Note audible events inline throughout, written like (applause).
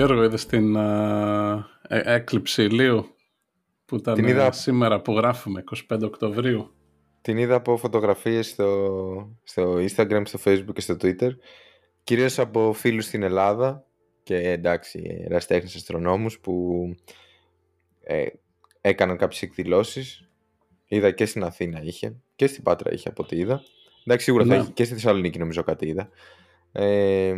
Γιώργο, είδες την uh, έκλειψη ηλίου που ήταν την είδα... σήμερα που γράφουμε, 25 Οκτωβρίου; Την είδα από φωτογραφίες στο, στο Instagram, στο Facebook και στο Twitter. Κυρίως από φίλους στην Ελλάδα και εντάξει, εραστέχνες αστρονόμους που ε, έκαναν κάποιες εκδηλώσεις. Είδα και στην Αθήνα είχε και στην Πάτρα είχε από ό,τι είδα. Εντάξει, σίγουρα θα έχει ναι. και στη Θεσσαλονίκη νομίζω κάτι είδα. Ε,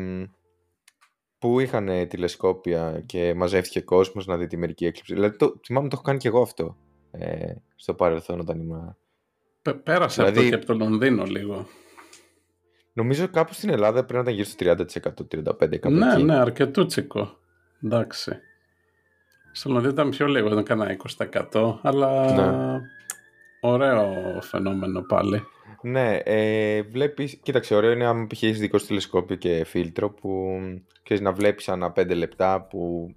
που είχαν τηλεσκόπια και μαζεύτηκε κόσμος να δει τη μερική έκλειψη. Δηλαδή, το, θυμάμαι το έχω κάνει και εγώ αυτό ε, στο παρελθόν όταν ήμουν... Πέρασε δηλαδή, αυτό και από το Λονδίνο λίγο. Νομίζω κάπου στην Ελλάδα πρέπει να ήταν γύρω στο 30%, 35% κάπου Ναι, εκεί. ναι, αρκετούτσικο. Εντάξει. Στο Λονδίνο ήταν πιο λίγο, ήταν κανένα 20%, αλλά ναι. ωραίο φαινόμενο πάλι. Ναι, ε, βλέπεις, κοίταξε, ωραίο είναι άμα π.χ. δικό σου τηλεσκόπιο και φίλτρο που ξέρεις να βλέπεις ανά πέντε λεπτά που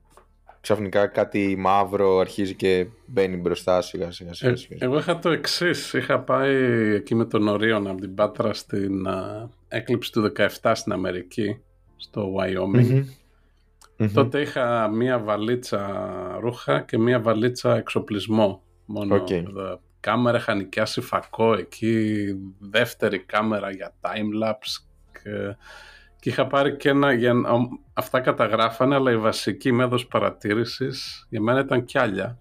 ξαφνικά κάτι μαύρο αρχίζει και μπαίνει μπροστά σιγά σιγά. σιγά, ε, σιγά. εγώ είχα το εξής. Είχα πάει εκεί με τον Ορίων από την Πάτρα στην uh, έκλειψη του 17 στην Αμερική, στο Wyoming. Τότε είχα μία βαλίτσα ρούχα και μία βαλίτσα εξοπλισμό. Μόνο okay κάμερα είχα νοικιάσει φακό εκεί, δεύτερη κάμερα για timelapse και, και είχα πάρει και ένα, για, αυτά καταγράφανε, αλλά η βασική μέθοδος παρατήρησης για μένα ήταν κιάλια.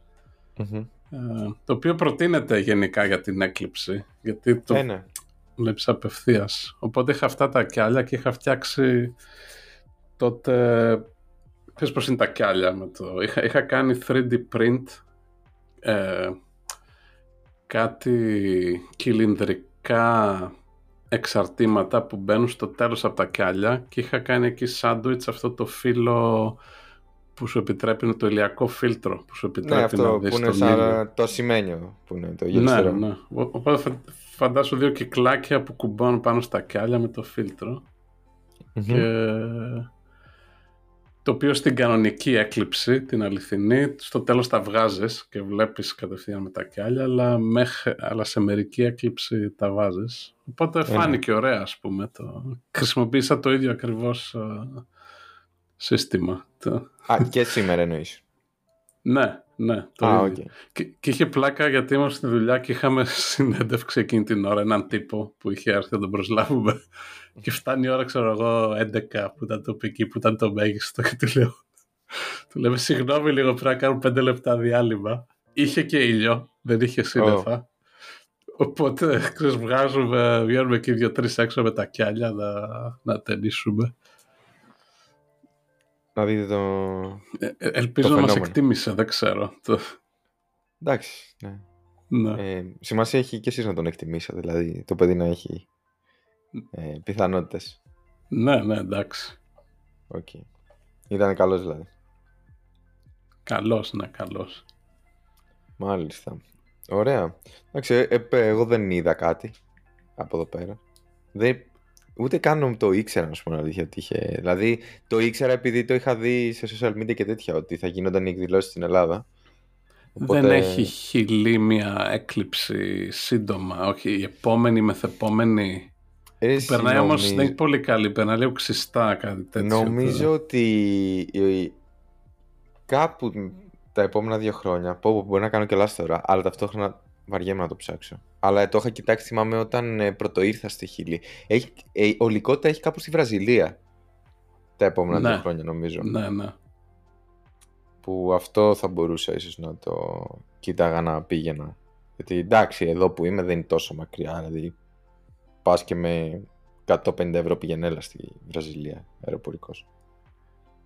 Mm-hmm. Ε, το οποίο προτείνεται γενικά για την έκλειψη, γιατί το yeah, ναι. Βλέπεις απευθείας. Οπότε είχα αυτά τα κιάλια και είχα φτιάξει τότε... Πες πώς είναι τα κιάλια με το... Είχα, είχα κάνει 3D print ε, κάτι κυλινδρικά εξαρτήματα που μπαίνουν στο τέλος από τα κιάλια και είχα κάνει εκεί σάντουιτς αυτό το φύλλο που σου επιτρέπει το ηλιακό φίλτρο που σου επιτρέπει ναι, αυτό να δεις που είναι σαν το ασημένιο που είναι το γελιστερό. Ναι, ναι. Οπότε φαντάσου δύο κυκλάκια που κουμπώνουν πάνω στα κιάλια με το φιλτρο και το οποίο στην κανονική έκλειψη, την αληθινή, στο τέλος τα βγάζεις και βλέπεις κατευθείαν με τα κιάλια, αλλά, αλλά σε μερική έκλειψη τα βάζεις. Οπότε φάνηκε ωραία, ας πούμε. Το... Χρησιμοποίησα το ίδιο ακριβώς σύστημα. Α, και σήμερα εννοείς. ναι, ναι. Το Α, okay. και, και, είχε πλάκα γιατί ήμουν στη δουλειά και είχαμε (laughs) συνέντευξη εκείνη την ώρα έναν τύπο που είχε έρθει να τον προσλάβουμε και φτάνει η ώρα, ξέρω εγώ, 11 που ήταν το πικί, που ήταν το μέγιστο και του λέω, του λέμε συγγνώμη λίγο πρέπει να κάνουμε 5 λεπτά διάλειμμα. Είχε και ήλιο, δεν είχε σύννεφα. Oh. Οπότε ξέρεις, βγάζουμε, βγαίνουμε εκεί δύο-τρεις έξω με τα κιάλια να, να ταινίσουμε. Να δείτε το. Ε, ε ελπίζω το να μας εκτίμησε, δεν ξέρω. Το... Εντάξει. Ναι. ναι. Ε, σημασία έχει και εσείς να τον εκτιμήσετε, δηλαδή το παιδί να έχει ε, πιθανότητες. Ναι, ναι, εντάξει. Οκ. Okay. Ήταν καλός δηλαδή. Καλός, ναι, καλός. Μάλιστα. Ωραία. Εντάξει, ε, ε, εγώ δεν είδα κάτι από εδώ πέρα. Δεν, ούτε καν το ήξερα, να σου πω αλήθεια. Είχε... Δηλαδή, το ήξερα επειδή το είχα δει σε social media και τέτοια, ότι θα γίνονταν οι εκδηλώσεις στην Ελλάδα. Οπότε... Δεν έχει χιλή μια έκλειψη σύντομα. Όχι, η επόμενη μεθεπόμενη εσύ, περνάει νομίζω... όμως, δεν είναι πολύ καλή, περνάει λίγο ξιστά κάτι τέτοιο. Νομίζω ότι κάπου τα επόμενα δύο χρόνια, πω, μπορεί να κάνω και λάθος τώρα, αλλά ταυτόχρονα βαριέμαι να το ψάξω. Αλλά το είχα κοιτάξει, θυμάμαι, όταν ε, πρώτο ήρθα στη Χιλή. Έχει, ε, ολικότητα έχει κάπου στη Βραζιλία τα επόμενα ναι. δύο χρόνια, νομίζω. Ναι, ναι. Που αυτό θα μπορούσα ίσως να το κοίταγα να πήγαινα. Γιατί εντάξει, εδώ που είμαι δεν είναι τόσο μακριά, δηλαδή πας και με 150 ευρώ πήγαινε έλα στη Βραζιλία αεροπορικός.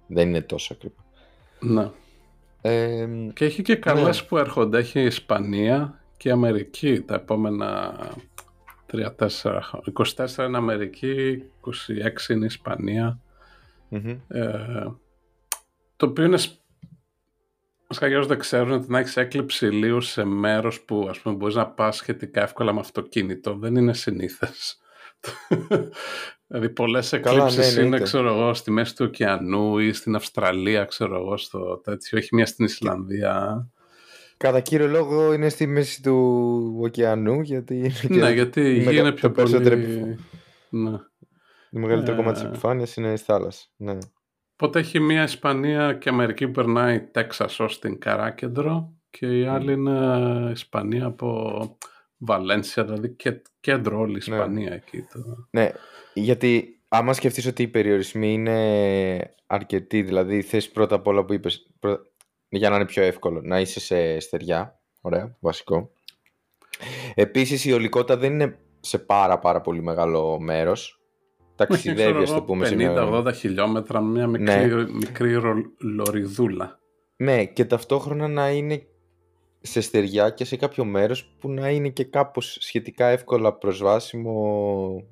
Δεν είναι τόσο ακριβό. Ναι. Ε, και έχει και καλές ναι. που έρχονται. Έχει η Ισπανία και η Αμερική τα επόμενα 3-4 24 είναι Αμερική, 26 είναι Ισπανία. Ε, το οποίο είναι Βασικά δεν ξέρουν ότι να έχεις έκλειψη ηλίου σε μέρος που ας πούμε, μπορείς να πας σχετικά εύκολα με αυτοκίνητο δεν είναι συνήθες. (laughs) Δηλαδή πολλές εκλήψεις ναι, είναι, ξέρω εγώ, στη μέση του ωκεανού ή στην Αυστραλία, ξέρω εγώ, στο τέτοιο, όχι μία στην Ισλανδία. Κατά κύριο λόγο είναι στη μέση του ωκεανού, γιατί... Ναι, γιατί η γη είναι πιο πολύ... Ναι. Το μεγαλύτερο ε... κομμάτι της επιφάνειας είναι στη θάλασσα. Ναι. Οπότε έχει μία Ισπανία και Αμερική που περνάει Τέξας ως την Καράκεντρο και η άλλη είναι Ισπανία από Βαλένσια, δηλαδή και κέντρο όλη η ναι. Ισπανία ναι. εκεί. Το... Ναι, γιατί άμα σκεφτείς ότι οι περιορισμοί είναι αρκετοί, δηλαδή θες πρώτα απ' όλα που είπες, για να είναι πιο εύκολο, να είσαι σε στεριά, ωραία, βασικό. Επίσης η ολικότητα δεν είναι σε πάρα πάρα πολύ μεγάλο μέρος, ταξιδεύει, ας το πούμε. 50-80 χιλιόμετρα, μια μικρή, ναι. μικρή λωριδούλα. Ναι, και ταυτόχρονα να είναι σε στεριά και σε κάποιο μέρος που να είναι και κάπως σχετικά εύκολα προσβάσιμο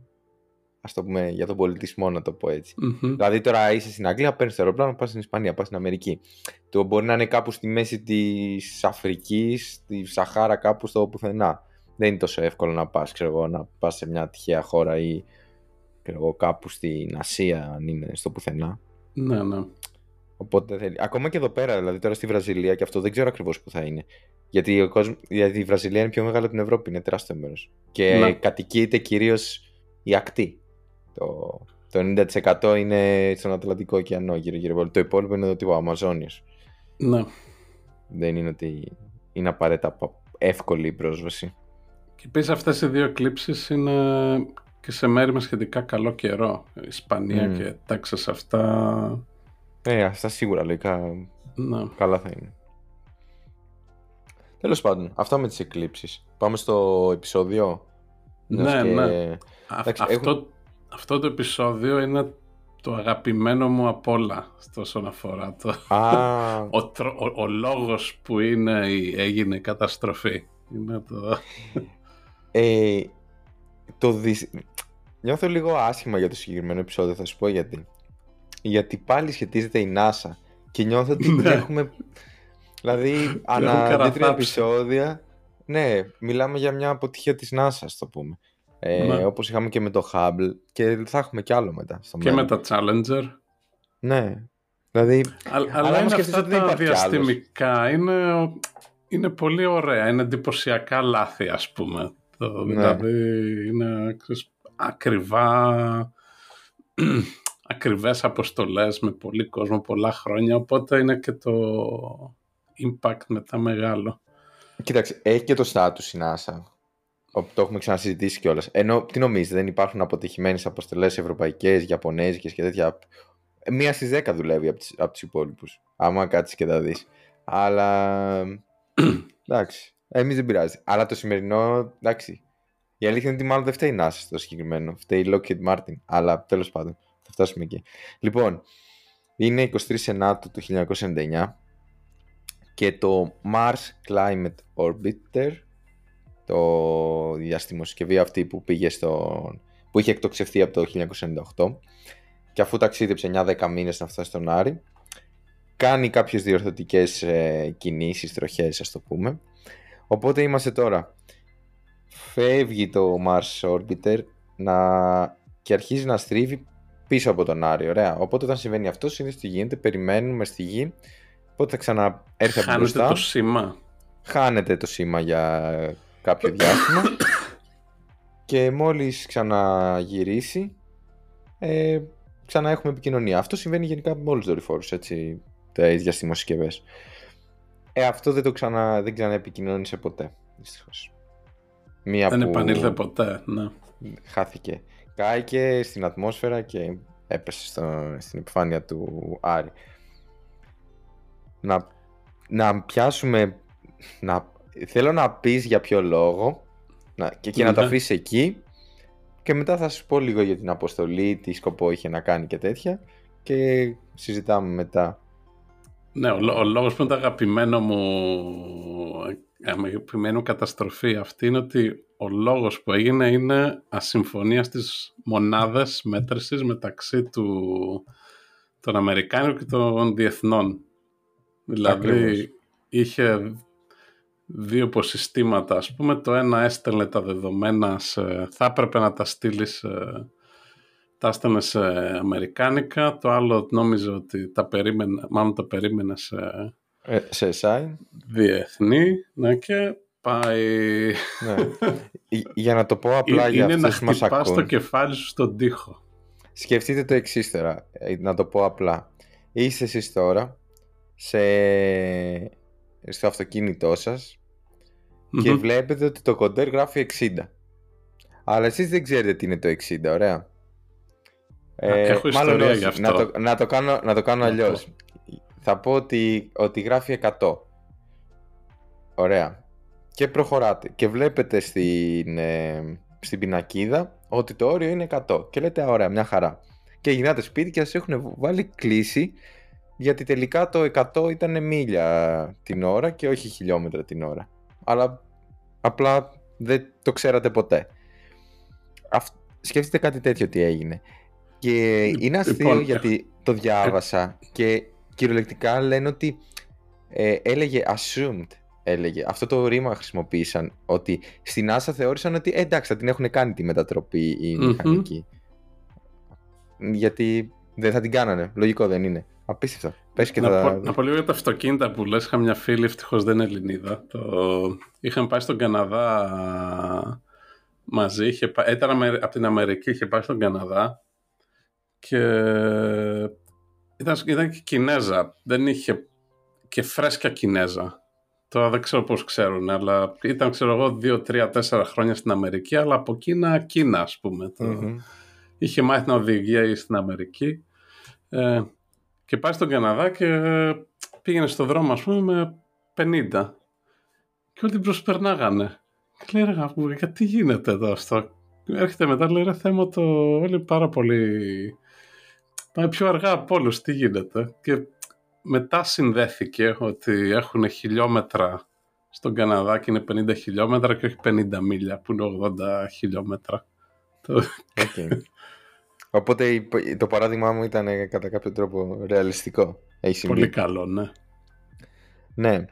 ας το πούμε για τον πολιτισμό να το πω ετσι Δηλαδή τώρα είσαι στην Αγγλία, παίρνεις το αεροπλάνο, πας στην Ισπανία, πας στην Αμερική. Το μπορεί να είναι κάπου στη μέση της Αφρικής, στη Σαχάρα κάπου στο πουθενά. Δεν είναι τόσο εύκολο να πας, ξέρω εγώ, να πας σε μια τυχαία χώρα ή ξέρω εγώ, κάπου στην Ασία αν είναι στο πουθενά. Ναι, ναι. Οπότε θέλει. Ακόμα και εδώ πέρα, δηλαδή τώρα στη Βραζιλία και αυτό δεν ξέρω ακριβώς που θα είναι. Γιατί, ο κόσμος, γιατί η Βραζιλία είναι πιο μεγάλη από την Ευρώπη, είναι τεράστιο μέρος. Και ναι. κατοικείται κυρίως η ακτή. Το, το 90% είναι στον Ατλαντικό ωκεανό γύρω-γύρω. Το υπόλοιπο είναι το τύπο Αμαζόνιος. Ναι. Δεν είναι ότι είναι απαραίτητα εύκολη η πρόσβαση. Και επίσης αυτές οι δύο εκλήψει είναι και σε μέρη με σχετικά καλό καιρό. Ισπανία mm. και Τέξας αυτά. Ε, αυτά σίγουρα λογικά ναι. καλά θα είναι. Τέλος πάντων, αυτά με τις εκλήψεις. Πάμε στο επεισόδιο. Ναι, ναι. αυτό, αυτό το επεισόδιο είναι το αγαπημένο μου απ' όλα όσον αφορά το... (laughs) ο, ο, ο, λόγος που είναι η, έγινε η καταστροφή. Είναι το... Ε, το δι... Νιώθω λίγο άσχημα για το συγκεκριμένο επεισόδιο, θα σου πω γιατί. Γιατί πάλι σχετίζεται η NASA και νιώθω ότι (laughs) ναι. έχουμε... δηλαδή, (laughs) ανά δύο επεισόδια, ναι, μιλάμε για μια αποτυχία της NASA, το πούμε. Ε, ναι. Όπως είχαμε και με το Hubble και θα έχουμε κι άλλο μετά. Στο και με τα Challenger. Ναι. Δηλαδή, αλλά, αλλά είναι αυτά τα διαστημικά. Είναι, είναι πολύ ωραία. Είναι εντυπωσιακά λάθη, ας πούμε. Το, ναι. Δηλαδή, είναι ακριβά (clears throat) ακριβές αποστολές με πολύ κόσμο πολλά χρόνια οπότε είναι και το impact μετά μεγάλο. Κοίταξε, έχει και το status η NASA το έχουμε ξανασυζητήσει κιόλας. Ενώ τι νομίζετε, δεν υπάρχουν αποτυχημένες αποστολές ευρωπαϊκές, Ιαπωνέζικες και τέτοια; Μία στις δέκα δουλεύει από, τους υπόλοιπους. Άμα κάτσεις και τα δεις. Αλλά. εντάξει. Εμείς δεν πειράζει. Αλλά το σημερινό. Εντάξει. Η αλήθεια είναι ότι μάλλον δεν φταίει η NASA στο συγκεκριμένο. Φταίει η Lockheed Martin. Αλλά τέλος πάντων. Θα φτάσουμε εκεί. Λοιπόν, είναι 23 Σενάτου του 1999 και το Mars Climate Orbiter το διαστημοσκευή αυτή που πήγε στο, που είχε εκτοξευθεί από το 1998 και αφού ταξίδεψε 9-10 μήνες να φτάσει στον Άρη κάνει κάποιες διορθωτικές ε, κινήσεις, τροχές ας το πούμε οπότε είμαστε τώρα φεύγει το Mars Orbiter να... και αρχίζει να στρίβει πίσω από τον Άρη, ωραία. Οπότε όταν συμβαίνει αυτό, συνήθως τι γίνεται, περιμένουμε στη γη, οπότε θα ξαναέρθει από μπροστά. Χάνεται το σήμα. Χάνεται το σήμα για κάποιο διάστημα και μόλις ξαναγυρίσει ε, ξανά έχουμε επικοινωνία. Αυτό συμβαίνει γενικά με όλους τους δορυφόρους, έτσι, τα διαστήμες συσκευές. Ε, αυτό δεν το ξανα, δεν ξαναεπικοινώνησε ποτέ, δυστυχώς. Μία δεν που... επανήλθε ποτέ, ναι. Χάθηκε. Κάηκε στην ατμόσφαιρα και έπεσε στο, στην επιφάνεια του Άρη. Να, να πιάσουμε, να θέλω να πεις για ποιο λόγο να, και, και να το ναι. αφήσεις εκεί και μετά θα σου πω λίγο για την αποστολή, τι σκοπό είχε να κάνει και τέτοια και συζητάμε μετά. Ναι, ο, ο λόγος που είναι το αγαπημένο μου αγαπημένο καταστροφή αυτή είναι ότι ο λόγος που έγινε είναι ασυμφωνίας στις μονάδες μέτρησης μεταξύ του, των Αμερικάνων και των διεθνών. Δηλαδή είχε δύο υποσυστήματα. Ας πούμε το ένα έστελνε τα δεδομένα, σε, θα έπρεπε να τα στείλεις τα έστελνε σε αμερικάνικα, το άλλο νόμιζε ότι τα περίμενε, μάλλον τα περίμενε σε, ε, σε SI. διεθνή, ναι, και πάει... Ναι. για να το πω απλά για Είναι να αυτούς που μας χτυπάς το ακούν. κεφάλι σου στον τοίχο. Σκεφτείτε το εξής τώρα, ε, να το πω απλά. Είστε εσείς τώρα σε... στο αυτοκίνητό σας και Μμμ. βλέπετε ότι το κοντέρ γράφει 60. Αλλά εσείς δεν ξέρετε τι είναι το 60, ωραία. έχω ιστορία μάλλον όχι. γι' αυτό. Να το, να το κάνω, να το κάνω Να αλλιώς. Θα πω ότι, ότι γράφει 100. Ωραία. Και προχωράτε. Και βλέπετε στην, ε, στην πινακίδα ότι το όριο είναι 100. Και λέτε, «Α, ωραία, μια χαρά. Και γυρνάτε σπίτι και σας έχουν βάλει κλίση γιατί τελικά το 100 ήταν μίλια την ώρα και όχι χιλιόμετρα την ώρα. Αλλά απλά δεν το ξέρατε ποτέ. Αυ... Σκέφτεται κάτι τέτοιο τι έγινε. Και είναι αστείο Λοιπόν, γιατί το διάβασα και κυριολεκτικά λένε ότι ε, έλεγε assumed έλεγε. Αυτό το ρήμα χρησιμοποίησαν ότι στην NASA θεώρησαν ότι ε, εντάξει θα την έχουν κάνει τη μετατροπή οι Μμμ. μηχανικοί. Γιατί δεν θα την κάνανε. Λογικό δεν είναι. Απίστευτο. Πες και να, θα... πω, να πω λίγο για τα αυτοκίνητα που λες. Είχα μια φίλη, ευτυχώς δεν είναι Ελληνίδα. Το... Είχαν πάει στον Καναδά μαζί. Είχε, πά- ήταν Αμε- από την Αμερική, είχε πάει στον Καναδά και ήταν, ήταν και Κινέζα. Δεν είχε και φρέσκια Κινέζα. Τώρα δεν ξέρω πώς ξέρουν, αλλά ήταν ξέρω εγώ δύο, τρία, τέσσερα χρόνια στην Αμερική, αλλά από Κίνα, Κίνα ας πούμε. Το... Μμμ. είχε μάθει την οδηγία στην Αμερική ε, και πάει στον Καναδά και ε, πήγαινε στο δρόμο ας πούμε με 50 και όλοι την προσπερνάγανε. Και λέει ρε γαμώ, γιατί γίνεται εδώ αυτό; Έρχεται μετά λέει ρε θέμα το όλοι πάρα πολύ πάει πιο αργά από όλους τι γίνεται; Και μετά συνδέθηκε ότι έχουν χιλιόμετρα στον Καναδά και είναι 50 χιλιόμετρα και όχι 50 μίλια που είναι 80 χιλιόμετρα. Το- Οκέι. Οπότε η- το παράδειγμά μου ήταν ε, κατά κάποιο τρόπο ρεαλιστικό. Έχει συμβεί. Πολύ καλό, ναι. Ναι.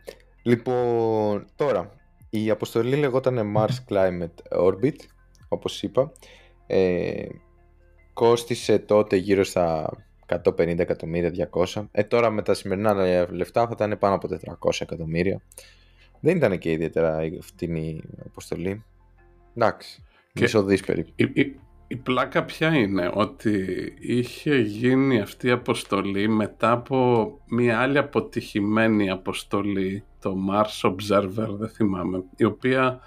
Λοιπόν, τώρα, η αποστολή λεγόταν Mars Climate Orbit, όπως είπα. Ε, κόστισε τότε γύρω στα 150 εκατομμύρια, 200. Ε, τώρα με τα σημερινά λεφτά θα ήταν πάνω από 400 εκατομμύρια. Δεν ήταν και ιδιαίτερα φτηνή αποστολή. Εντάξει, Και- μισό δις περίπου. Η, η, η πλάκα ποια είναι, ότι είχε γίνει αυτή η αποστολή μετά από μια άλλη αποτυχημένη αποστολή, το Mars Observer, δεν θυμάμαι, η οποία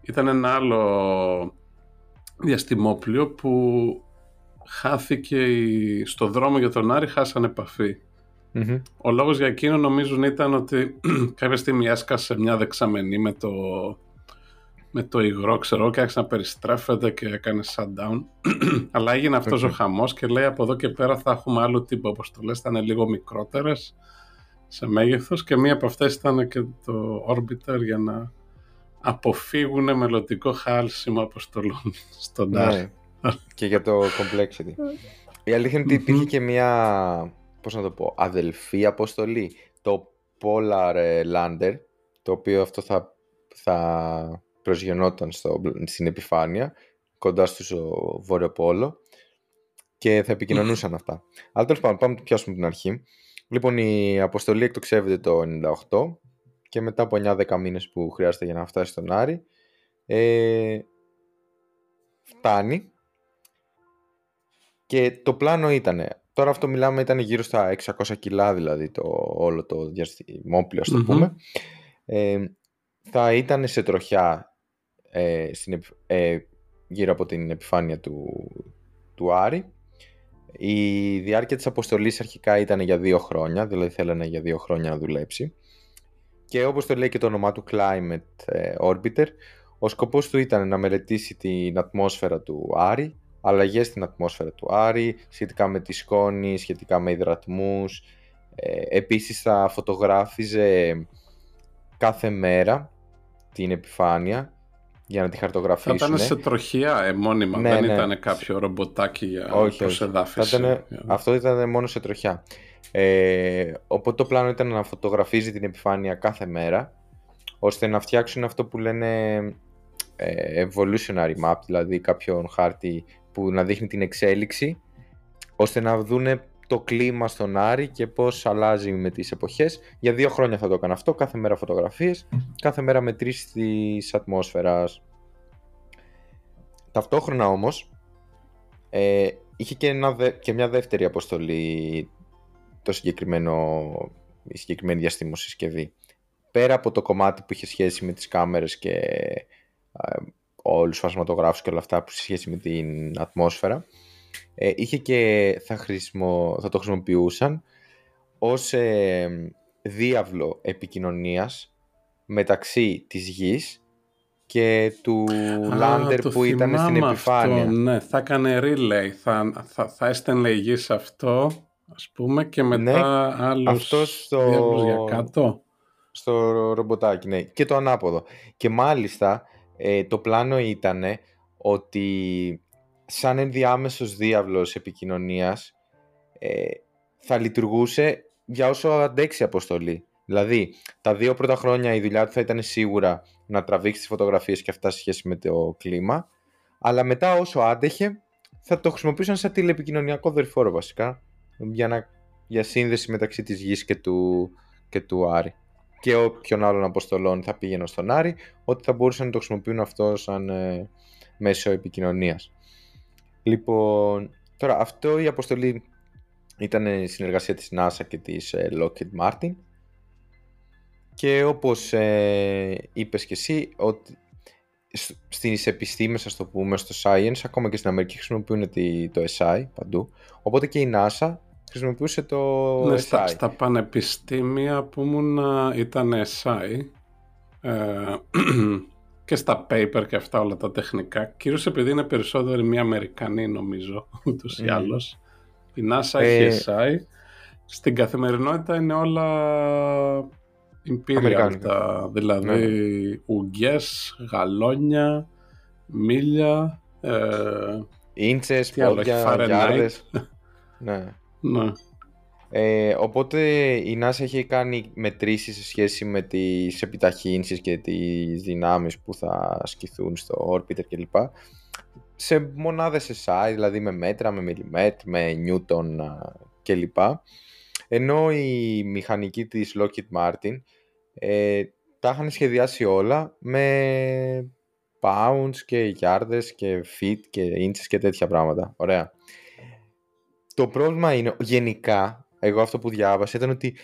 ήταν ένα άλλο διαστημόπλοιο που χάθηκε η- στο δρόμο για τον Άρη, χάσανε επαφή. Μμμ. Ο λόγος για εκείνο νομίζουν ήταν ότι (clears throat) κάποια στιγμή έσκασε μια δεξαμενή με το, με το υγρό, ξέρω, και άρχισε να περιστρέφεται και έκανε shutdown. (clears throat) Αλλά έγινε αυτός Οκέι. ο χαμός και λέει από εδώ και πέρα θα έχουμε άλλο τύπο αποστολές, θα είναι λίγο μικρότερες σε μέγεθος και μία από αυτές ήταν και το Orbiter για να αποφύγουν μελλοντικό χάλσιμο αποστολών στον Άρη. Ναι. και για το complexity. (laughs) Η αλήθεια είναι ότι υπήρχε και μια, πώς να το πω, αδελφή αποστολή. Το Polar ε, Lander, το οποίο αυτό θα, θα προσγειωνόταν στο, στην επιφάνεια, κοντά στους ο Βόρειο Πόλο και θα επικοινωνούσαν αυτά. Αλλά τέλος πάντων, πάμε να το πιάσουμε την αρχή. Λοιπόν, η αποστολή εκτοξεύεται το 98 και μετά από 9-10 μήνες που χρειάζεται για να φτάσει στον Άρη, ε, φτάνει και το πλάνο ήταν, τώρα αυτό μιλάμε ήταν γύρω στα 600 κιλά δηλαδή το, όλο το διαστημόπλιο ας το Μμμ. πούμε. Ε, θα ήταν σε τροχιά ε, στην, επι- ε, γύρω από την επιφάνεια του, του Άρη. Η διάρκεια της αποστολής αρχικά ήταν για δύο χρόνια, δηλαδή θέλανε για δύο χρόνια να δουλέψει. Και όπως το λέει και το όνομά του Climate ε, Orbiter, ο σκοπός του ήταν να μελετήσει την ατμόσφαιρα του Άρη, αλλαγές στην ατμόσφαιρα του Άρη, σχετικά με τη σκόνη, σχετικά με υδρατμούς. Ε, επίσης θα φωτογράφιζε κάθε μέρα την επιφάνεια για να τη Θα χαρτογραφήσουν. ήταν σε τροχιά ε, μόνιμα, Ναι, δεν ναι. ήταν κάποιο ρομποτάκι για Όχι, όχι. προσεδάφιση. Θα ήτανε- αυτό ήταν μόνο σε τροχιά. Ε, οπότε το πλάνο ήταν να φωτογραφίζει την επιφάνεια κάθε μέρα, ώστε να φτιάξουν αυτό που λένε ε, evolutionary map, δηλαδή κάποιον χάρτη που να δείχνει την εξέλιξη ώστε να δούνε το κλίμα στον Άρη και πώς αλλάζει με τις εποχές. Για δύο χρόνια θα το έκανα αυτό, κάθε μέρα φωτογραφίες, κάθε μέρα μετρήσεις της ατμόσφαιρας. Ταυτόχρονα όμως, ε, είχε και, ένα, και μια δεύτερη αποστολή το συγκεκριμένο, η συγκεκριμένη διαστήμωση συσκευή. Πέρα από το κομμάτι που είχε σχέση με τις κάμερες και ε, όλους τους φασματογράφους και όλα αυτά που είχε σχέση με την ατμόσφαιρα, ε, είχε και θα, χρησιμο, θα το χρησιμοποιούσαν ως ε, διάβλο επικοινωνίας μεταξύ της γης και του Λάντερ που ήταν στην επιφάνεια. Αυτό, ναι, θα έκανε relay, θα, θα, θα έστελνε η γη σε αυτό, ας πούμε, και μετά ναι, άλλους αυτός στο... για κάτω. Στο ρομποτάκι, ναι, και το ανάποδο. Και μάλιστα ε, το πλάνο ήταν ότι σαν ενδιάμεσος διάβλος επικοινωνίας ε, θα λειτουργούσε για όσο αντέξει η αποστολή. Δηλαδή, τα δύο πρώτα χρόνια η δουλειά του θα ήταν σίγουρα να τραβήξει τις φωτογραφίες και αυτά σε σχέση με το κλίμα, αλλά μετά όσο άντεχε θα το χρησιμοποιούσαν σαν τηλεπικοινωνιακό δορυφόρο βασικά, για, να, για σύνδεση μεταξύ της γης και του, και του Άρη. Και όποιον άλλων αποστολών θα πήγαινε στον Άρη, ότι θα μπορούσαν να το χρησιμοποιούν αυτό σαν ε, μέσο επικοινωνίας. Λοιπόν, τώρα αυτό η αποστολή ήταν συνεργασία της NASA και της ε, Lockheed Martin. Και όπως ε, είπες και εσύ ότι στις επιστήμες ας το πούμε στο science ακόμα και στην Αμερική χρησιμοποιούν το SI παντού. Οπότε και η NASA χρησιμοποιούσε το ναι, SI στα, στα πανεπιστήμια που ήμουν ήταν SI ε, (clears throat) και στα paper και αυτά όλα τα τεχνικά. Κυρίως επειδή είναι περισσότεροι μια Αμερικανοί νομίζω, (laughs) ούτως ή άλλως. Η NASA ε... έχει SI. Στην καθημερινότητα είναι όλα Imperial αυτά, δηλαδή ναι. ουγγιές, γαλόνια, μίλια, ε, ίντσες, πόδια, γιάρδες. (laughs) ναι. ναι. Ε, οπότε η NASA έχει κάνει μετρήσεις σε σχέση με τις επιταχύνσεις και τις δυνάμεις που θα ασκηθούν στο orbiter κλπ. Σε μονάδες SI, δηλαδή με μέτρα, με μιλιμέτρ, με νιούτον κλπ. Ενώ η μηχανική της Lockheed Martin ε, τα είχαν σχεδιάσει όλα με pounds και yards και feet και inches και τέτοια πράγματα. Ωραία. Το πρόβλημα είναι γενικά εγώ αυτό που διάβασα ήταν ότι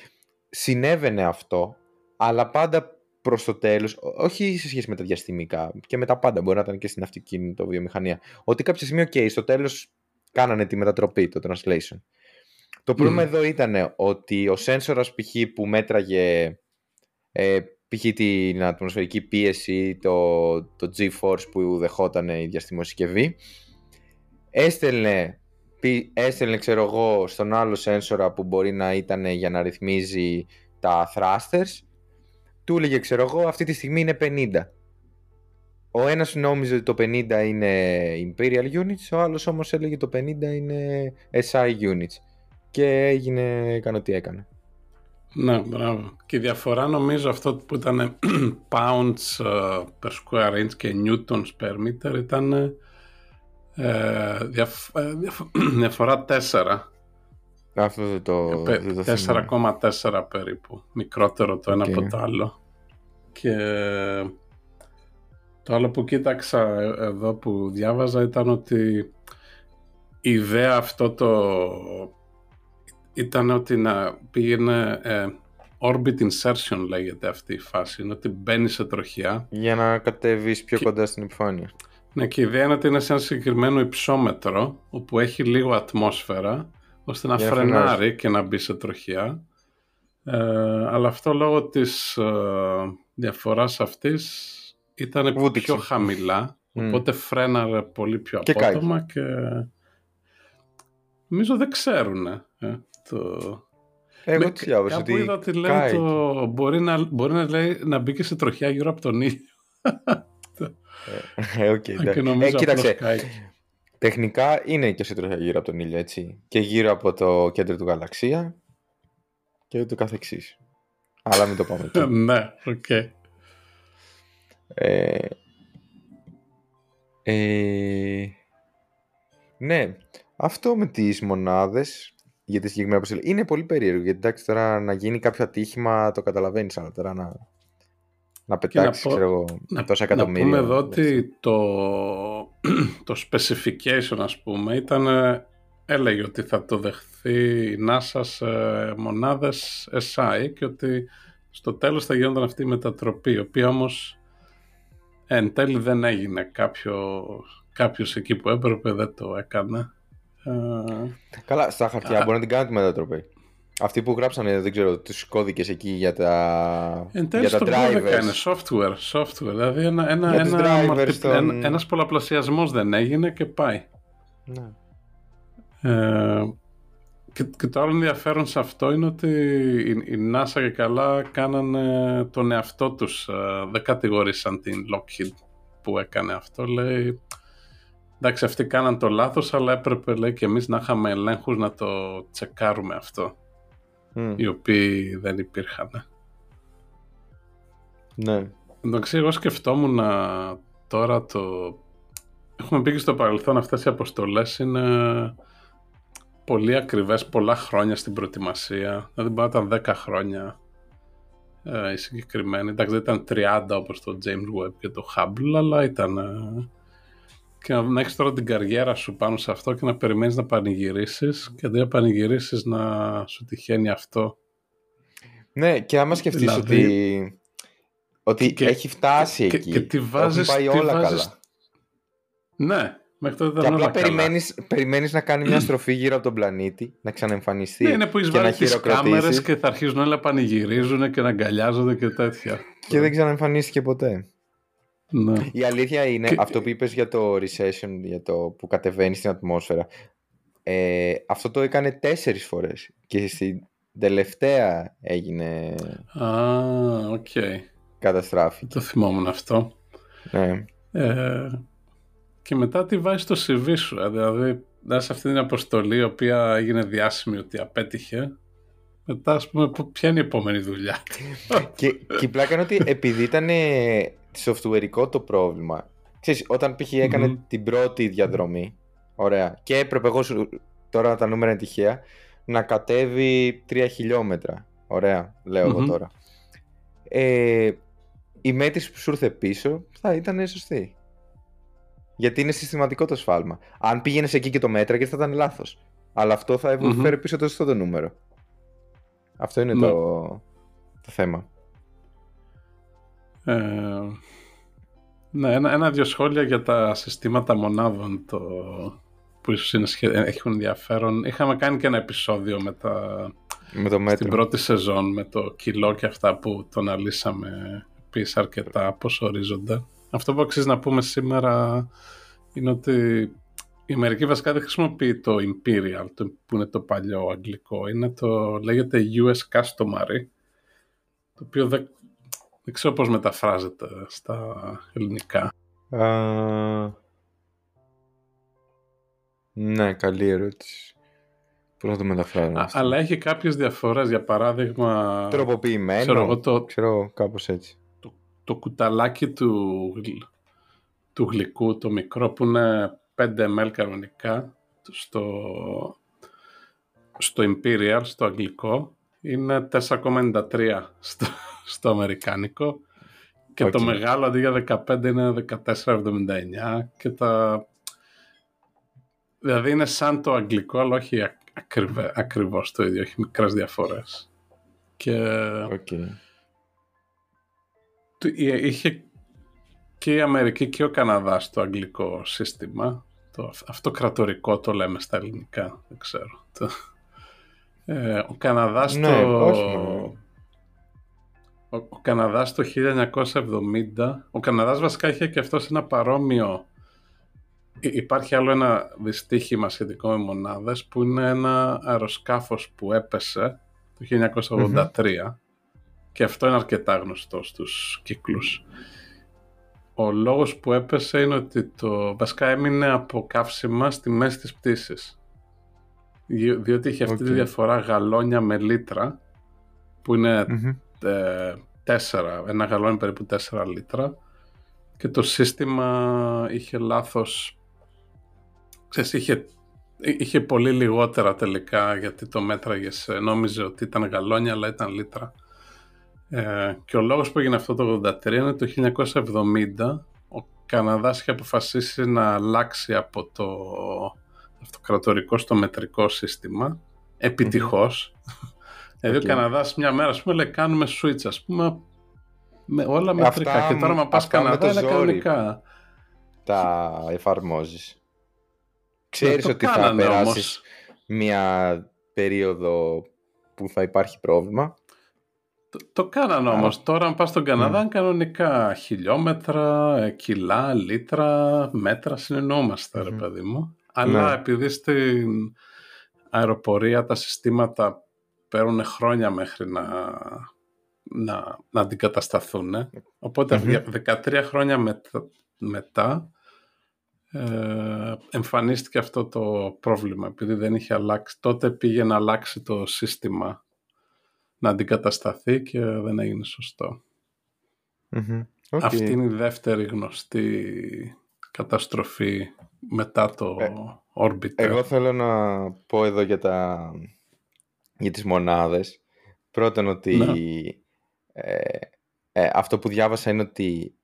συνέβαινε αυτό, αλλά πάντα προς το τέλος, όχι σε σχέση με τα διαστημικά και με τα πάντα, μπορεί να ήταν και στην αυτοκίνητο βιομηχανία, ότι κάποια στιγμή, OK, στο τέλος κάνανε τη μετατροπή, το translation. Το πρόβλημα εδώ ήταν ότι ο σένσορας π.χ. που μέτραγε ε, π.χ. την ατμοσφαιρική πίεση, το, το G-force που δεχόταν η διαστημοσυσκευή, έστελνε έστελνε ξέρω εγώ στον άλλο σένσορα που μπορεί να ήταν για να ρυθμίζει τα thrusters. Του έλεγε ξέρω εγώ αυτή τη στιγμή είναι 50 ο ένας νόμιζε ότι το 50 είναι Imperial Units ο άλλος όμως έλεγε το 50 είναι SI Units. Και έγινε, έκανε ό,τι έκανε. Ναι, μπράβο. Και η διαφορά νομίζω αυτό που ήταν (clears throat) pounds ε, per square inch και newtons per meter ήταν ε, (clears throat) διαφορά 4. Αυτό δεν το, 4,4 περίπου. Μικρότερο το ένα από το άλλο. Και το άλλο που κοίταξα εδώ που διάβαζα ήταν ότι η ιδέα αυτό το ήταν ότι να πήγαινε ε, orbit insertion λέγεται αυτή η φάση, είναι ότι μπαίνεις σε τροχιά. Για να κατέβεις πιο κοντά στην επιφάνεια. Ναι, και η ιδέα είναι ότι είναι σε ένα συγκεκριμένο υψόμετρο, όπου έχει λίγο ατμόσφαιρα, ώστε να φρενάρει και να μπει σε τροχιά. Ε, αλλά αυτό λόγω της ε, διαφοράς αυτής ήταν πιο χαμηλά, οπότε φρέναρε πολύ πιο απότομα και, νομίζω δεν ξέρουν ε, το... Εγώ τι διάβασα ότι είδα ότι λέει το... μπορεί, να, μπορεί να, λέει, να μπει και σε τροχιά γύρω από τον ήλιο. Ε, okay, ε, κοίταξε. Τεχνικά είναι και σε τροχιά γύρω από τον ήλιο, έτσι. Και γύρω από το κέντρο του γαλαξία και ούτω καθεξής. Αλλά μην το πάμε εκεί. ναι, οκ. Ε, ε, Ναι, αυτό με τις μονάδες για τη συγκεκριμένη αποστολή είναι πολύ περίεργο. Γιατί εντάξει τώρα να γίνει κάποιο ατύχημα το καταλαβαίνεις, αλλά τώρα να, να πετάξεις, ξέρω εγώ, τόσα εκατομμύρια. Να πούμε εδώ ότι το, (clears throat) το specification, ας πούμε, ήταν, ε, έλεγε ότι θα το δεχθεί η NASA σε μονάδες SI και ότι στο τέλος θα γινόταν αυτή η μετατροπή, η οποία όμως εν τέλει δεν έγινε. Κάποιο, κάποιος εκεί που έπρεπε δεν το έκανε. Ε, Καλά, στα χαρτιά μπορεί να την κάνει τη μετατροπή. Αυτοί που γράψανε, δεν ξέρω, του κώδικες εκεί για τα, Εν τέλει για τα drivers. είναι software, software. Δηλαδή ένα, ένα, ένα, στον... ένας πολλαπλασιασμός δεν έγινε και πάει. Ναι. Ε, και, και το άλλο ενδιαφέρον σε αυτό είναι ότι η, η NASA και καλά κάνανε τον εαυτό τους. Ε, δεν κατηγορήσαν την Lockheed που έκανε αυτό. Λέει, εντάξει αυτοί κάναν το λάθος αλλά έπρεπε λέει και εμείς να είχαμε ελέγχους να το τσεκάρουμε αυτό. Mm. Οι οποίοι δεν υπήρχαν. Ναι. Εντάξει, εγώ σκεφτόμουν τώρα το... Έχουμε πει και στο παρελθόν αυτές οι αποστολές είναι πολύ ακριβές πολλά χρόνια στην προετοιμασία. Δηλαδή μπορεί να ήταν 10 χρόνια ε, η συγκεκριμένη. Εντάξει δεν ήταν 30 όπως το James Webb και το Hubble αλλά ήταν... Ε, και να έχεις τώρα την καριέρα σου πάνω σε αυτό και να περιμένεις να πανηγυρίσεις και αντί να πανηγυρίσεις να σου τυχαίνει αυτό. Ναι, και άμα σκεφτείς δηλαδή... ότι, ότι και, έχει φτάσει και, εκεί, και, και βάζεις, πάει όλα βάζεις... καλά. Ναι, μέχρι τότε και απλά περιμένεις, περιμένεις να κάνει μια στροφή γύρω από τον πλανήτη, να ξαναεμφανιστεί ναι, είναι που και να τις κάμερες και θα αρχίζουν όλα να πανηγυρίζουν και να αγκαλιάζονται και τέτοια. Και δεν ξαναεμφανίστηκε ποτέ. Ναι. Η αλήθεια είναι αυτό που είπες για το recession, για το που κατεβαίνει στην ατμόσφαιρα. Ε, αυτό το έκανε τέσσερις φορές και στην τελευταία έγινε Α, OK. Okay. καταστράφη. Το θυμόμουν αυτό. Ναι. Ε, και μετά τι βάζεις στο CV σου, ε, δηλαδή να σε αυτή την αποστολή η οποία έγινε διάσημη ότι απέτυχε μετά ας πούμε ποια είναι η επόμενη δουλειά; Και, και η πλάκα είναι ότι επειδή ήταν software ικό το πρόβλημα. Ξέρεις, όταν π.χ. εκανε την πρώτη διαδρομή, ωραία, και έπρεπε εγώ, τώρα τα νούμερα είναι τυχαία, να κατέβει 3 χιλιόμετρα. Ωραία, εγώ τώρα. Ε, η μέτρηση που σου ήρθε πίσω θα ήταν σωστή. Γιατί είναι συστηματικό το σφάλμα. Αν πήγαινες εκεί και το μέτρα και θα ήταν λάθος. Αλλά αυτό θα mm πίσω το σωστό το νούμερο. Αυτό είναι το, το θέμα. Ε, ναι, ένα, ένα-δύο σχόλια για τα συστήματα μονάδων το, που ίσως είναι, έχουν ενδιαφέρον. Είχαμε κάνει και ένα επεισόδιο με, τα, με το μέτρο. στην πρώτη σεζόν με το κιλό και αυτά που το αναλύσαμε επίσης αρκετά όπως ορίζονται. Αυτό που αξίζει να πούμε σήμερα είναι ότι η Αμερική βασικά δεν χρησιμοποιεί το Imperial, το, που είναι το παλιό αγγλικό. Είναι το, λέγεται US Customary, το οποίο δεν, δεν ξέρω πώς μεταφράζεται στα ελληνικά. ναι, καλή ερώτηση. Πώς να το μεταφράζω Αλλά έχει κάποιες διαφορές, για παράδειγμα... Τροποποιημένο, ξέρω, το, ξέρω κάπως έτσι. Το, το κουταλάκι του, του γλυκού, το μικρό που είναι 5 ml κανονικά, στο, στο Imperial, στο αγγλικό, είναι 4,93 στο, στο αμερικάνικο και το μεγάλο αντί για 15 είναι 14,79 και τα... Δηλαδή είναι σαν το αγγλικό αλλά όχι ακριβέ, ακριβώς το ίδιο, έχει μικρές διαφορές. Και... Okay. Είχε και η Αμερική και ο Καναδάς το αγγλικό σύστημα. Το αυτοκρατορικό το λέμε στα ελληνικά, δεν ξέρω. Ε, ο Καναδάς ναι, το... Ο, ο Καναδάς το 1970, ο Καναδάς βασικά είχε και αυτός ένα παρόμοιο Υπάρχει άλλο ένα δυστύχημα σχετικό με μονάδες που είναι ένα αεροσκάφος που έπεσε το 1983 και αυτό είναι αρκετά γνωστό στους κύκλους. Ο λόγος που έπεσε είναι ότι το βασικά έμεινε από καύσιμα στη μέση της πτήσης διότι είχε αυτή τη διαφορά γαλόνια με λίτρα που είναι. 4, ένα γαλόνι περίπου 4 λίτρα. Και το σύστημα είχε λάθος, ξέρεις, είχε, πολύ λιγότερα τελικά γιατί το μέτραγες, ε, νόμιζε ότι ήταν γαλόνια αλλά ήταν λίτρα. Ε, και ο λόγος που έγινε αυτό το 83 είναι το 1970 ο Καναδάς είχε αποφασίσει να αλλάξει από το αυτοκρατορικό στο μετρικό σύστημα. Επιτυχώς. Δηλαδή ο Καναδάς μια μέρα ας πούμε λέει κάνουμε switch ας πούμε με όλα μετρικά και τώρα μα πας Καναδά είναι κανονικά. Τα εφαρμόζεις. Ξέρεις ότι θα περάσεις μια περίοδο που θα υπάρχει πρόβλημα; Το, το κάνανε όμως. Τώρα αν πας στον Καναδά mm. κανονικά χιλιόμετρα, ε, κιλά, λίτρα, μέτρα συνεννοούμαστε ρε παιδί μου. Αλλά ναι. επειδή στην αεροπορία τα συστήματα παίρνουν χρόνια μέχρι να, να, να αντικατασταθούν. Οπότε 13 χρόνια μετά, μετά ε, εμφανίστηκε αυτό το πρόβλημα επειδή δεν είχε αλλάξει. Τότε πήγε να αλλάξει το σύστημα να αντικατασταθεί και δεν έγινε Αυτή είναι η δεύτερη γνωστή καταστροφή μετά το ε, Orbiter. Εγώ θέλω να πω εδώ για, τα, για τις μονάδες. Πρώτον ότι ναι. ε, ε, αυτό που διάβασα είναι ότι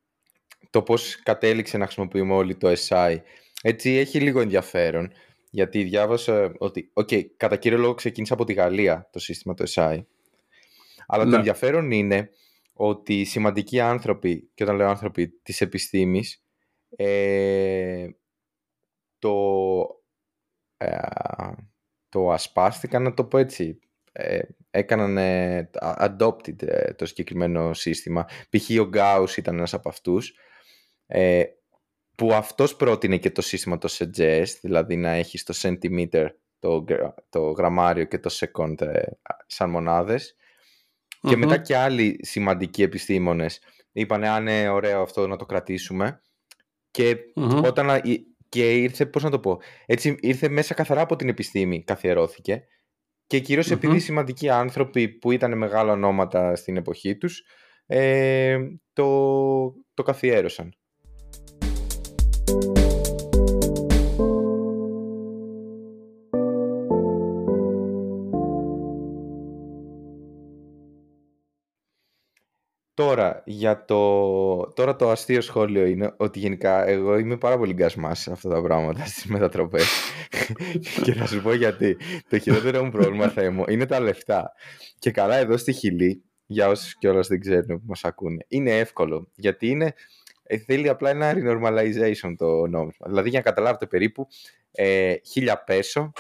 το πώς κατέληξε να χρησιμοποιούμε όλοι το SI έτσι έχει λίγο ενδιαφέρον γιατί διάβασα ότι, okay, κατά κύριο λόγο ξεκίνησε από τη Γαλλία το σύστημα το SI αλλά το ναι. ενδιαφέρον είναι ότι οι σημαντικοί άνθρωποι, και όταν λέω άνθρωποι της επιστήμης, ε, το, ε, το ασπάστηκαν, να το πω έτσι. Ε, έκαναν adopted ε, το συγκεκριμένο σύστημα. Π.χ. ο Γκάους ήταν ένας από αυτούς, ε, που αυτός πρότεινε και το σύστημα το SEGES, δηλαδή να έχεις το centimeter, το, το γραμμάριο και το second σαν μονάδες και μετά και άλλοι σημαντικοί επιστήμονες είπαν αν είναι ωραίο αυτό να το κρατήσουμε και όταν και ήρθε, πώς να το πω, έτσι ήρθε μέσα καθαρά από την επιστήμη καθιερώθηκε και κυρίως επειδή σημαντικοί άνθρωποι που ήταν μεγάλα ονόματα στην εποχή τους ε, το, το καθιέρωσαν. Τώρα, για το... Τώρα το αστείο σχόλιο είναι ότι γενικά εγώ είμαι πάρα πολύ γκασμάς σε αυτά τα πράγματα (laughs) στις μετατροπές. Και θα σου πω γιατί. Το χειρότερο μου πρόβλημα θα είναι τα λεφτά. Και καλά εδώ στη Χιλή για όσους κιόλας δεν ξέρουν που μας ακούνε είναι εύκολο γιατί είναι ε, θέλει απλά ένα renormalization το νόμισμα. Δηλαδή για να καταλάβετε περίπου ε, χίλια πέσο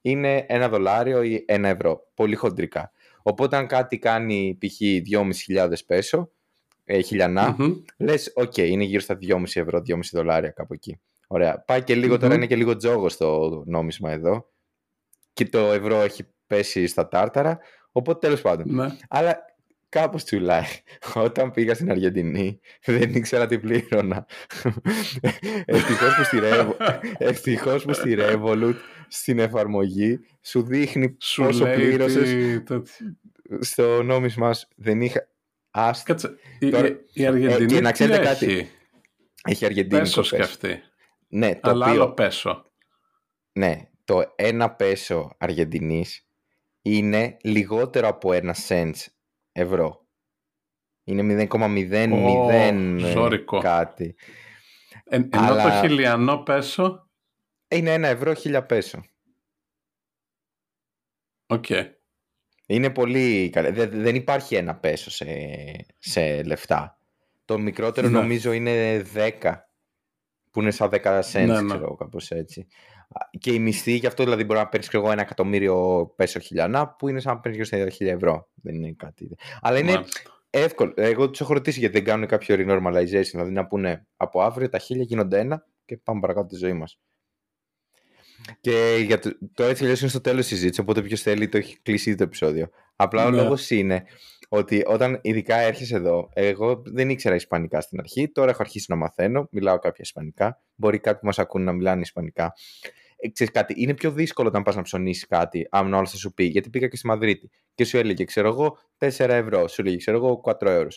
είναι ένα δολάριο ή ένα ευρώ πολύ χοντρικά Οπότε αν κάτι κάνει π.χ. 2.500 πέσο, ε, χιλιανά, mm-hmm. λες, OK, okay, είναι γύρω στα 2,5 ευρώ, 2,5 δολάρια κάπου εκεί. Ωραία. Πάει και λιγο τώρα είναι και λίγο τζόγος το νόμισμα εδώ. Και το ευρώ έχει πέσει στα τάρταρα. Οπότε τέλος πάντων. Ναι. Αλλά κάπως τσουλάει. Όταν πήγα στην Αργεντινή δεν ήξερα τι πλήρωνα. Ευτυχώς που, στη Ευτυχώς που στη Revolut στην εφαρμογή σου δείχνει σου πόσο πλήρωσες στο νόμισμά σου. Δεν είχα... Άστα. Κάτσε, Τώρα... η, Αργεντινή ε, και να ξέρετε κάτι. Έχει, έχει Αργεντινή πέσο σκεφτεί. Ναι, το Αλλά οποίο... άλλο πέσο. Ναι, το ένα πέσο Αργεντινής είναι λιγότερο από ένα cents ευρώ. Είναι 0,00 oh, κάτι. Ε, ενώ Αλλά... το χιλιανό πέσο... Είναι ένα ευρώ χίλια πέσο. OK. Okay. Είναι πολύ καλό. Δεν υπάρχει ένα πέσο σε, σε λεφτά. Το μικρότερο ναι. νομίζω είναι 10 που είναι σαν 10 cents, ναι, ναι. ξέρω κάπως έτσι. Και η μισθή, γι' αυτό δηλαδή μπορεί να παίρνεις εγώ ένα εκατομμύριο πέσο χιλιανά, που είναι σαν να παίρνεις στα χίλια ευρώ. Δεν είναι κάτι. Αλλά είναι εύκολο. Εγώ τους έχω ρωτήσει γιατί δεν κάνουν κάποιο renormalization, δηλαδή να πούνε από αύριο τα χίλια γίνονται ένα και πάμε παρακάτω τη ζωή μας. Και για το, το έτσι είναι στο τέλος συζήτησης, οπότε ποιος θέλει το έχει κλείσει το επεισόδιο. Απλά ο ναι. λόγος είναι ότι όταν ειδικά έρχεσαι εδώ, εγώ δεν ήξερα Ισπανικά στην αρχή, τώρα έχω αρχίσει να μαθαίνω, μιλάω κάποια Ισπανικά. Μπορεί κάποιοι που μας ακούνε να μιλάνε Ισπανικά. Ε, ξέρεις κάτι, είναι πιο δύσκολο όταν πας να ψωνίσεις κάτι, αν όλο θα σου πει. Γιατί πήγα και στη Μαδρίτη και σου έλεγε, ξέρω εγώ, 4 ευρώ, σου έλεγε, ξέρω εγώ, 4 ευρώ.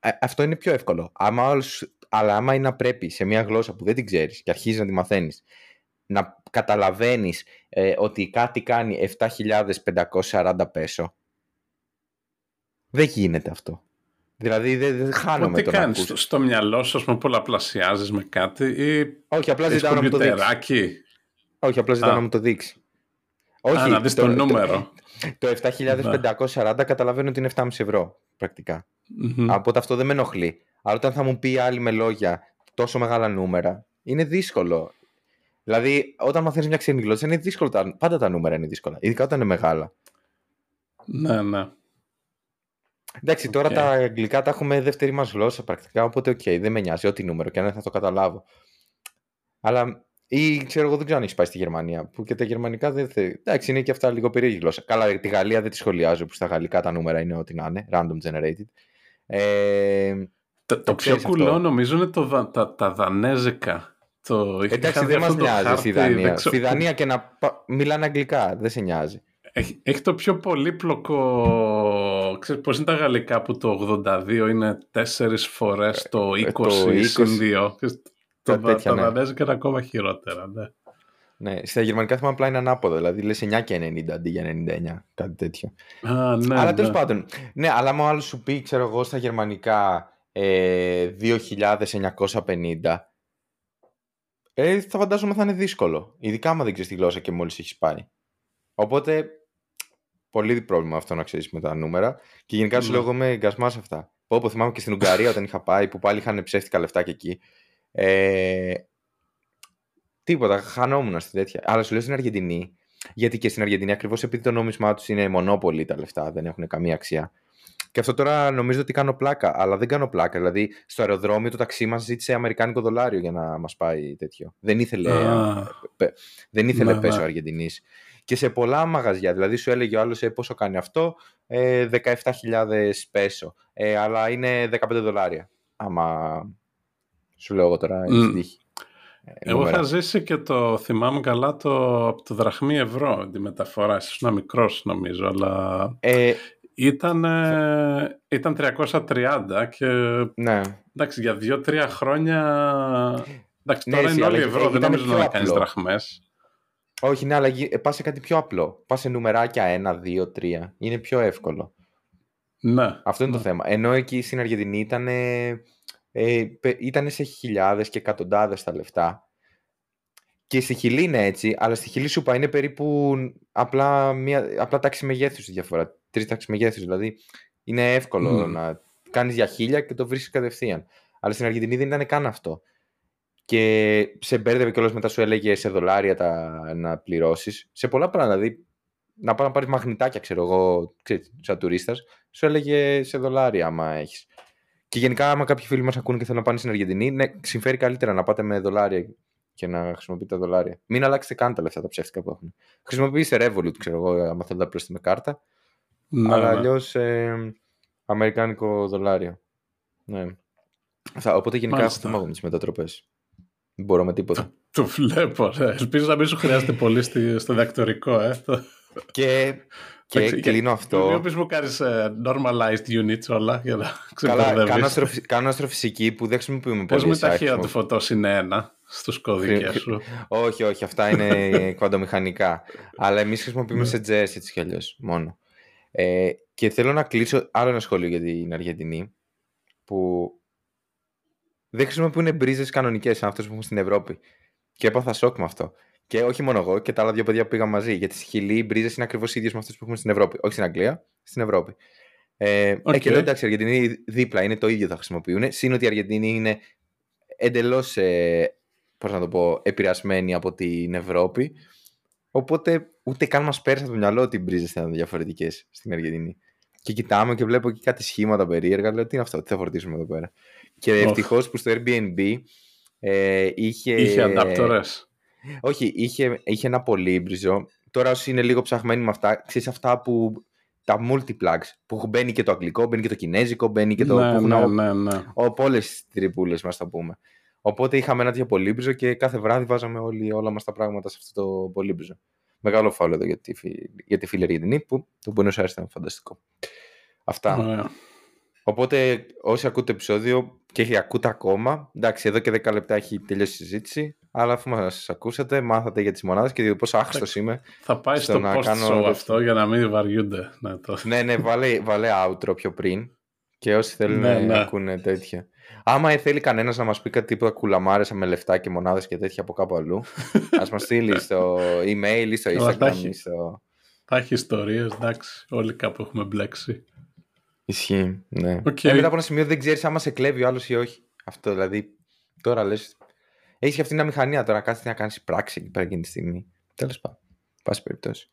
Ε, αυτό είναι πιο εύκολο. Άμα όλος, αλλά άμα είναι να πρέπει σε μια γλώσσα που δεν την ξέρεις και αρχίζεις να τη μαθαίνεις να καταλαβαίνεις ε, ότι κάτι κάνει 7.540 πέσο. Δεν γίνεται αυτό. Δηλαδή δεν, δεν χάνομαι το κάνεις, στο, στο μυαλό σου, πούμε, πολλαπλασιάζεις με κάτι ή Όχι, απλά ζητάω να μου το δείξεις. Όχι, απλά ζητάω να μου το δείξεις. Όχι, Α, να δεις το, νούμερο. Το, 7.540 καταλαβαίνω ότι είναι 7,5 ευρώ πρακτικά. Mm-hmm. Οπότε αυτό δεν με ενοχλεί. Αλλά όταν θα μου πει άλλη με λόγια τόσο μεγάλα νούμερα, είναι δύσκολο. Δηλαδή, όταν μαθαίνεις μια ξένη γλώσσα, είναι δύσκολο. Τα... Πάντα τα νούμερα είναι δύσκολα. Ειδικά όταν είναι μεγάλα. Ναι, ναι. Εντάξει, τώρα τα αγγλικά τα έχουμε δεύτερη μας γλώσσα πρακτικά. Οπότε, OK, okay, δεν με νοιάζει ό,τι νούμερο και αν θα το καταλάβω. Αλλά ή ξέρω εγώ, δεν ξέρω αν έχεις πάει στη Γερμανία. Που και τα γερμανικά δεν θέλει. Εντάξει, είναι και αυτά λίγο περίεργη γλώσσα. Καλά, τη Γαλλία δεν τη σχολιάζω, που στα γαλλικά τα νούμερα είναι ό,τι να είναι. Random generated. Ε, το, το πιο κουλό νομίζω είναι το, τα, τα δανέζικα. Το... Εντάξει, δεν μας νοιάζει στη Δανία. Στη Δανία και να μιλάνε αγγλικά, δεν σε νοιάζει. Έχει, έχει το πιο πολύπλοκο. Ξέρεις πώς είναι τα γαλλικά που το 82 είναι τέσσερις φορές το 20, ε, το 20 το, τέτοια, τα ναι. είναι ακόμα χειρότερα, ναι. Ναι, στα γερμανικά θυμάμαι απλά είναι ανάποδο. Δηλαδή λες 9 και 90 αντί για 99, κάτι τέτοιο. Α, ναι, αλλά ναι. τέλο πάντων. Ναι, αλλά άμα άλλος σου πει, ξέρω εγώ, στα γερμανικά ε, 2.950, ε, θα φαντάζομαι θα είναι δύσκολο. Ειδικά άμα δεν ξέρεις τη γλώσσα και μόλις έχεις πάει. Οπότε, πολύ πρόβλημα αυτό να ξέρεις με τα νούμερα. Και γενικά σου ναι. λέω εγώ είμαι εγκασμά σε αυτά. Όπω θυμάμαι και στην Ουγγαρία όταν είχα πάει, που πάλι είχαν ψεύτικα λεφτά και εκεί. Ε, τίποτα, χανόμουν στη τέτοια. Αλλά σου λέω στην Αργεντινή, γιατί και στην Αργεντινή ακριβώς επειδή το νόμισμά τους είναι μονόπολη τα λεφτά, δεν έχουν καμία αξία. Και αυτό τώρα νομίζω ότι κάνω πλάκα, αλλά δεν κάνω πλάκα. Δηλαδή, στο αεροδρόμιο το ταξί μας ζήτησε αμερικάνικο δολάριο για να μας πάει τέτοιο. Δεν ήθελε, ah. δεν ήθελε ναι, πέσο ναι. Αργεντινής. Και σε πολλά μαγαζιά, δηλαδή σου έλεγε ο άλλος ε, πόσο κάνει αυτό, ε, 17.000 πέσο. Ε, αλλά είναι 15 δολάρια. Άμα σου λέω εγώ τώρα, mm. τύχη. Ε, εγώ είχα ζήσει και το θυμάμαι καλά το, από το δραχμή ευρώ τη μεταφορά. Ίσως ένα μικρός νομίζω, αλλά ε, ήταν, ήταν 330 και ναι. εντάξει, για δύο-τρία χρόνια εντάξει, ναι, τώρα είναι όλοι ευρώ, δεν νομίζω να κάνεις δραχμές. Όχι, ναι, αλλά πας σε κάτι πιο απλό. Πας σε νουμεράκια 1, 2, 3. Είναι πιο εύκολο. Ναι. Αυτό είναι ναι. το θέμα. Ενώ εκεί στην Αργεντινή ήταν ε, ήταν σε χιλιάδες και εκατοντάδες τα λεφτά. Και στη Χιλή είναι έτσι, αλλά στη Χιλή σου πάει είναι περίπου απλά, μια, απλά τάξη μεγέθους διαφορά. Τρεις τάξεις μεγέθους, δηλαδή είναι εύκολο να κάνεις για χίλια και το βρίσκεις κατευθείαν. Αλλά στην Αργεντινή δεν ήταν καν αυτό. Και σε μπέρδευε κιόλας μετά σου έλεγε σε δολάρια τα, να πληρώσεις. Σε πολλά πράγματα, δηλαδή να πάει να πάρεις μαγνητάκια, ξέρω εγώ, ξέρεις, σαν τουρίστας, σου έλεγε σε δολάρια άμα έχεις. Και γενικά, άμα κάποιοι φίλοι μας ακούνε και θέλουν να πάνε στην Αργεντινή, ναι, συμφέρει καλύτερα να πάτε με δολάρια και να χρησιμοποιείτε δολάρια. Μην αλλάξετε καν τα λεφτά τα ψεύτικα που έχουν. Χρησιμοποιήστε Revolut, ξέρω εγώ, άμα θέλετε να πληρώσετε με κάρτα. Ναι, αλλά ναι. αλλιώς ε, αμερικάνικο δολάριο. Ναι. Θα, οπότε γενικά έχω θέμα με τις μετατροπές. Δεν μπορώ με τίποτα. Το, βλέπω. Ναι. Ελπίζω να μην σου χρειάζεται πολύ στο δακτορικό. Ε. Και και κλείνω αυτό. Μην πεις μου κάνεις uh, normalized units όλα για να Καλά, κάνω, αστροφυ... κάνω αστροφυσική που δεν χρησιμοποιούμε πολύ. Πώς με ταχεία του φωτός είναι ένα στους κώδικες σου. όχι, όχι, αυτά είναι (laughs) κβαντομηχανικά. Αλλά εμείς χρησιμοποιούμε ναι. σε JS έτσι κι αλλιώς, μόνο. Ε, και θέλω να κλείσω άλλο ένα σχόλιο για την Αργεντινή που δεν χρησιμοποιούν μπρίζες κανονικές σαν αυτέ που έχουν στην Ευρώπη. Και έπαθα σοκ με αυτό. Και όχι μόνο εγώ και τα άλλα δύο παιδιά που πήγαν μαζί. Γιατί στη Χιλή οι μπρίζες είναι ακριβώς ίδιες με αυτέ που έχουμε στην Ευρώπη. Όχι στην Αγγλία, στην Ευρώπη. Ε, okay. ε, και λέω εντάξει, η Αργεντινή δίπλα είναι το ίδιο θα χρησιμοποιούν. Συν ότι η Αργεντινή είναι εντελώς, ε, πώς να το πω, επηρεασμένη από την Ευρώπη. Οπότε ούτε καν μας πέρασε από το μυαλό ότι οι μπρίζες θα είναι διαφορετικές στην Αργεντινή. Και κοιτάμε και βλέπω εκεί κάτι σχήματα περίεργα. Λέω τι είναι αυτό, τι θα φορτίσουμε εδώ πέρα. Και oh. ευτυχώς που στο Airbnb ε, είχε. Είχε αντάπτορες. Όχι, είχε, είχε ένα πολύμπριζο. Τώρα όσοι είναι λίγο ψαχμένοι με αυτά, ξέρεις αυτά που τα multiplugs που μπαίνει και το αγγλικό, μπαίνει και το κινέζικο, μπαίνει και το. Ναι, ναι, ναι, ναι. Από όλες τις τρυπούλες μας τα πούμε. Οπότε είχαμε ένα τέτοιο πολύμπριζο και κάθε βράδυ βάζαμε όλοι, όλα μας τα πράγματα σε αυτό το πολύμπριζο. Μεγάλο φάουλ εδώ για τη, για τη φίλη Αργεντινή που το Buenos Aires ήταν φανταστικό. Αυτά. Οπότε όσοι ακούτε επεισόδιο και ακούτε ακόμα, εντάξει εδώ και 10 λεπτά έχει τελειώσει η συζήτηση, αλλά αφού μας ακούσατε, μάθατε για τις μονάδες και δείτε πόσο άχρηστο είμαι. Θα πάει στο, στο post κάνω... αυτό για να μην βαριούνται. Ναι, το... ναι, ναι, βάλε, βάλε outro πιο πριν και όσοι θέλουν ναι, να ναι. ακούνε τέτοια. Άμα θέλει κανένας να μας πει κάτι τίποτα κουλαμάρε με λεφτά και μονάδες και τέτοια από κάπου αλλού, (laughs) ας μας στείλει στο email ή στο Instagram. ή στο... Θα έχει ιστορίες, εντάξει. Όλοι κάπου έχουμε μπλέξει. Ισχύει, ναι. Okay. Ε, μετά από ένα σημείο δεν ξέρεις άμα σε κλέβει ο άλλος ή όχι. Αυτό δηλαδή. Τώρα λες. Έχει και αυτή μια μηχανία τώρα, κάθεται να κάνεις πράξη εκεί πέρα εκείνη τη στιγμή. Τέλος πάντων. Πάση περιπτώσει.